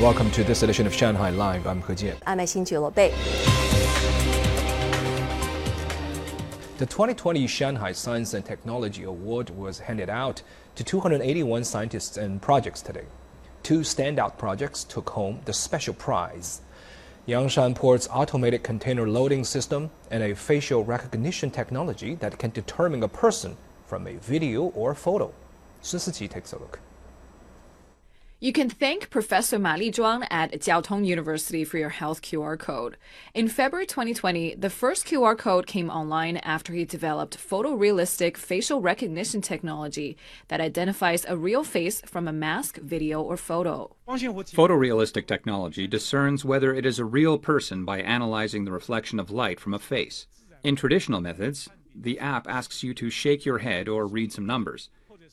Welcome to this edition of Shanghai Live. I'm He Jian. I'm Xin Bei. The 2020 Shanghai Science and Technology Award was handed out to 281 scientists and projects today. Two standout projects took home the special prize. Yangshan Port's automated container loading system and a facial recognition technology that can determine a person from a video or photo. Sun Siqi takes a look. You can thank Professor Ma Lizhuang at Jiao Tong University for your health QR code. In February 2020, the first QR code came online after he developed photorealistic facial recognition technology that identifies a real face from a mask, video, or photo. Photorealistic technology discerns whether it is a real person by analyzing the reflection of light from a face. In traditional methods, the app asks you to shake your head or read some numbers.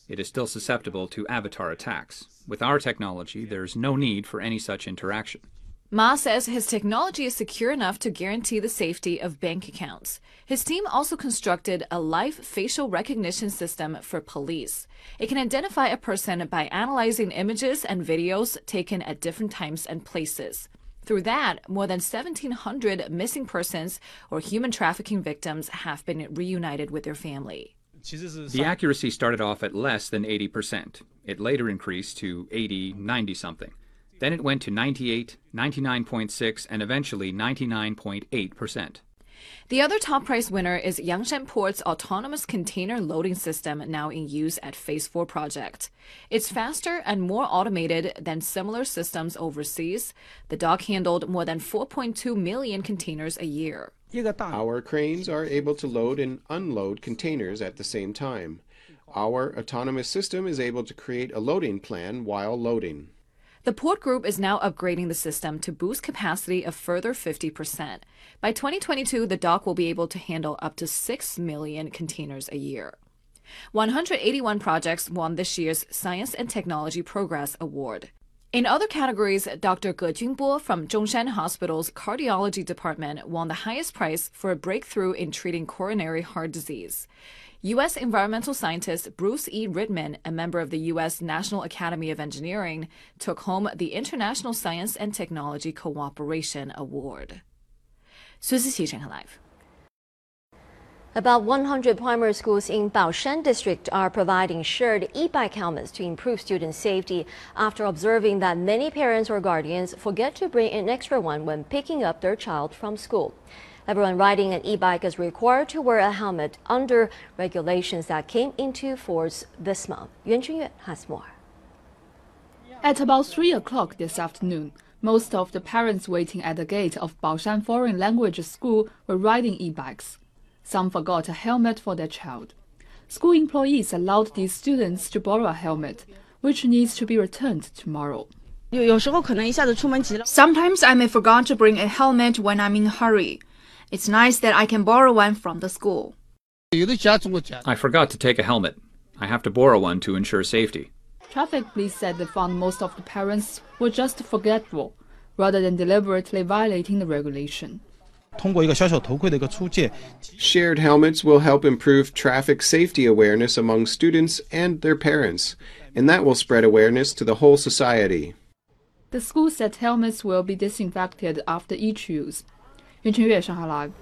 It is still susceptible to avatar attacks. With our technology, there's no need for any such interaction. Ma says his technology is secure enough to guarantee the safety of bank accounts. His team also constructed a live facial recognition system for police. It can identify a person by analyzing images and videos taken at different times and places. Through that, more than 1,700 missing persons or human trafficking victims have been reunited with their family. The accuracy started off at less than 80%. It later increased to 80, 90 something. Then it went to 98, 99.6, and eventually 99.8%. The other top prize winner is Yangshan Port's autonomous container loading system now in use at Phase 4 project. It's faster and more automated than similar systems overseas. The dock handled more than 4.2 million containers a year. Our cranes are able to load and unload containers at the same time. Our autonomous system is able to create a loading plan while loading. The port group is now upgrading the system to boost capacity a further 50%. By 2022, the dock will be able to handle up to 6 million containers a year. 181 projects won this year's Science and Technology Progress Award. In other categories, Dr. Ge Junbo from Zhongshan Hospital's cardiology department won the highest prize for a breakthrough in treating coronary heart disease. U.S. environmental scientist Bruce E. Rittmann, a member of the U.S. National Academy of Engineering, took home the International Science and Technology Cooperation Award. Sun Siqi Shanghai Live. About 100 primary schools in Baoshan district are providing shared e-bike helmets to improve student safety after observing that many parents or guardians forget to bring an extra one when picking up their child from school. Everyone riding an e-bike is required to wear a helmet under regulations that came into force this month. Yuan Chunyue has more. At about 3 o'clock this afternoon, most of the parents waiting at the gate of Baoshan Foreign Language School were riding e-bikes. Some forgot a helmet for their child. School employees allowed these students to borrow a helmet, which needs to be returned tomorrow. Sometimes I may forget to bring a helmet when I'm in a hurry. It's nice that I can borrow one from the school. I forgot to take a helmet. I have to borrow one to ensure safety. Traffic police said they found most of the parents were just forgetful, rather than deliberately violating the regulation. Shared helmets will help improve traffic safety awareness among students and their parents, and that will spread awareness to the whole society. The school said helmets will be disinfected after each use. Yuan Chunyue, Shanghai Live.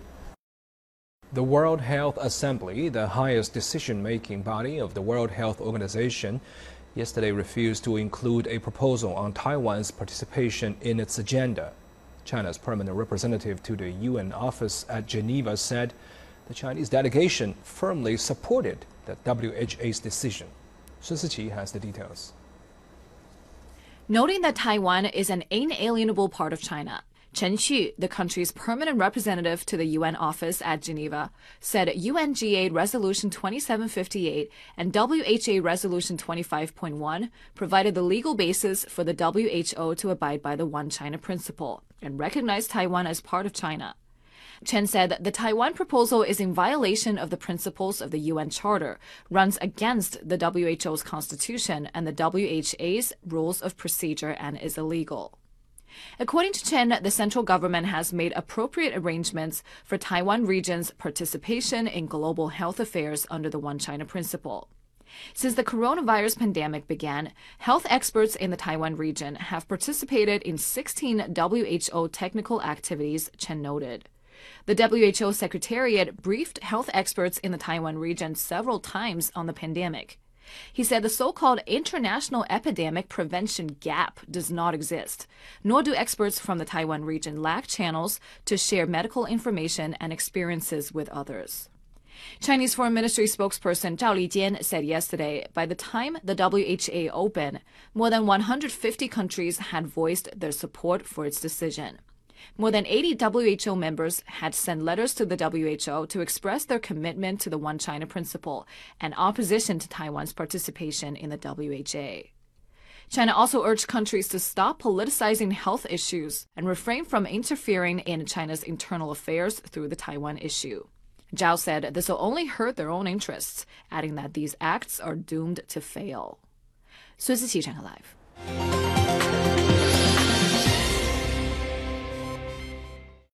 The World Health Assembly, the highest decision making body of the World Health Organization, yesterday refused to include a proposal on Taiwan's participation in its agenda. China's permanent representative to the UN office at Geneva said the Chinese delegation firmly supported the WHA's decision. Sun Siqi has the details. Noting that Taiwan is an inalienable part of China, Chen Xu, the country's permanent representative to the UN office at Geneva, said UNGA Resolution 2758 and WHA Resolution 25.1 provided the legal basis for the WHO to abide by the One China principle and recognize Taiwan as part of China. Chen said the Taiwan proposal is in violation of the principles of the UN Charter, runs against the WHO's constitution and the WHA's rules of procedure, and is illegal. According to Chen, the central government has made appropriate arrangements for Taiwan region's participation in global health affairs under the One China principle. Since the coronavirus pandemic began, health experts in the Taiwan region have participated in 16 WHO technical activities, Chen noted. The WHO Secretariat briefed health experts in the Taiwan region several times on the pandemic. He said the so called international epidemic prevention gap does not exist, nor do experts from the Taiwan region lack channels to share medical information and experiences with others. Chinese Foreign Ministry spokesperson Zhao Lijian said yesterday by the time the WHA opened, more than 150 countries had voiced their support for its decision. More than 80 WHO members had sent letters to the WHO to express their commitment to the One China principle and opposition to Taiwan's participation in the WHO. China also urged countries to stop politicizing health issues and refrain from interfering in China's internal affairs through the Taiwan issue. Zhao said this will only hurt their own interests, adding that these acts are doomed to fail. 孙思琪，上海 Live。